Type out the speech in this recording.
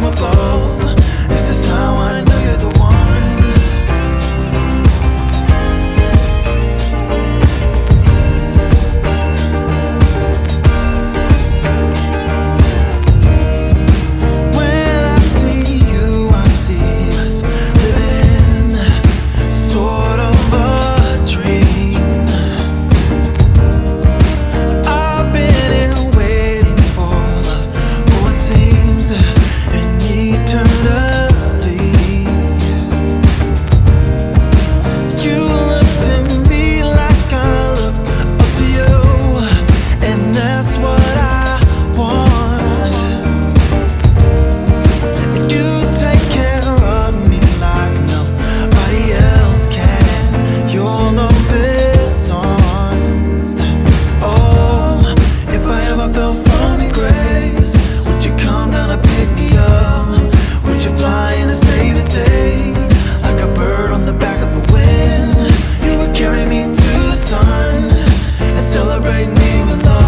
from above Celebrate me with love.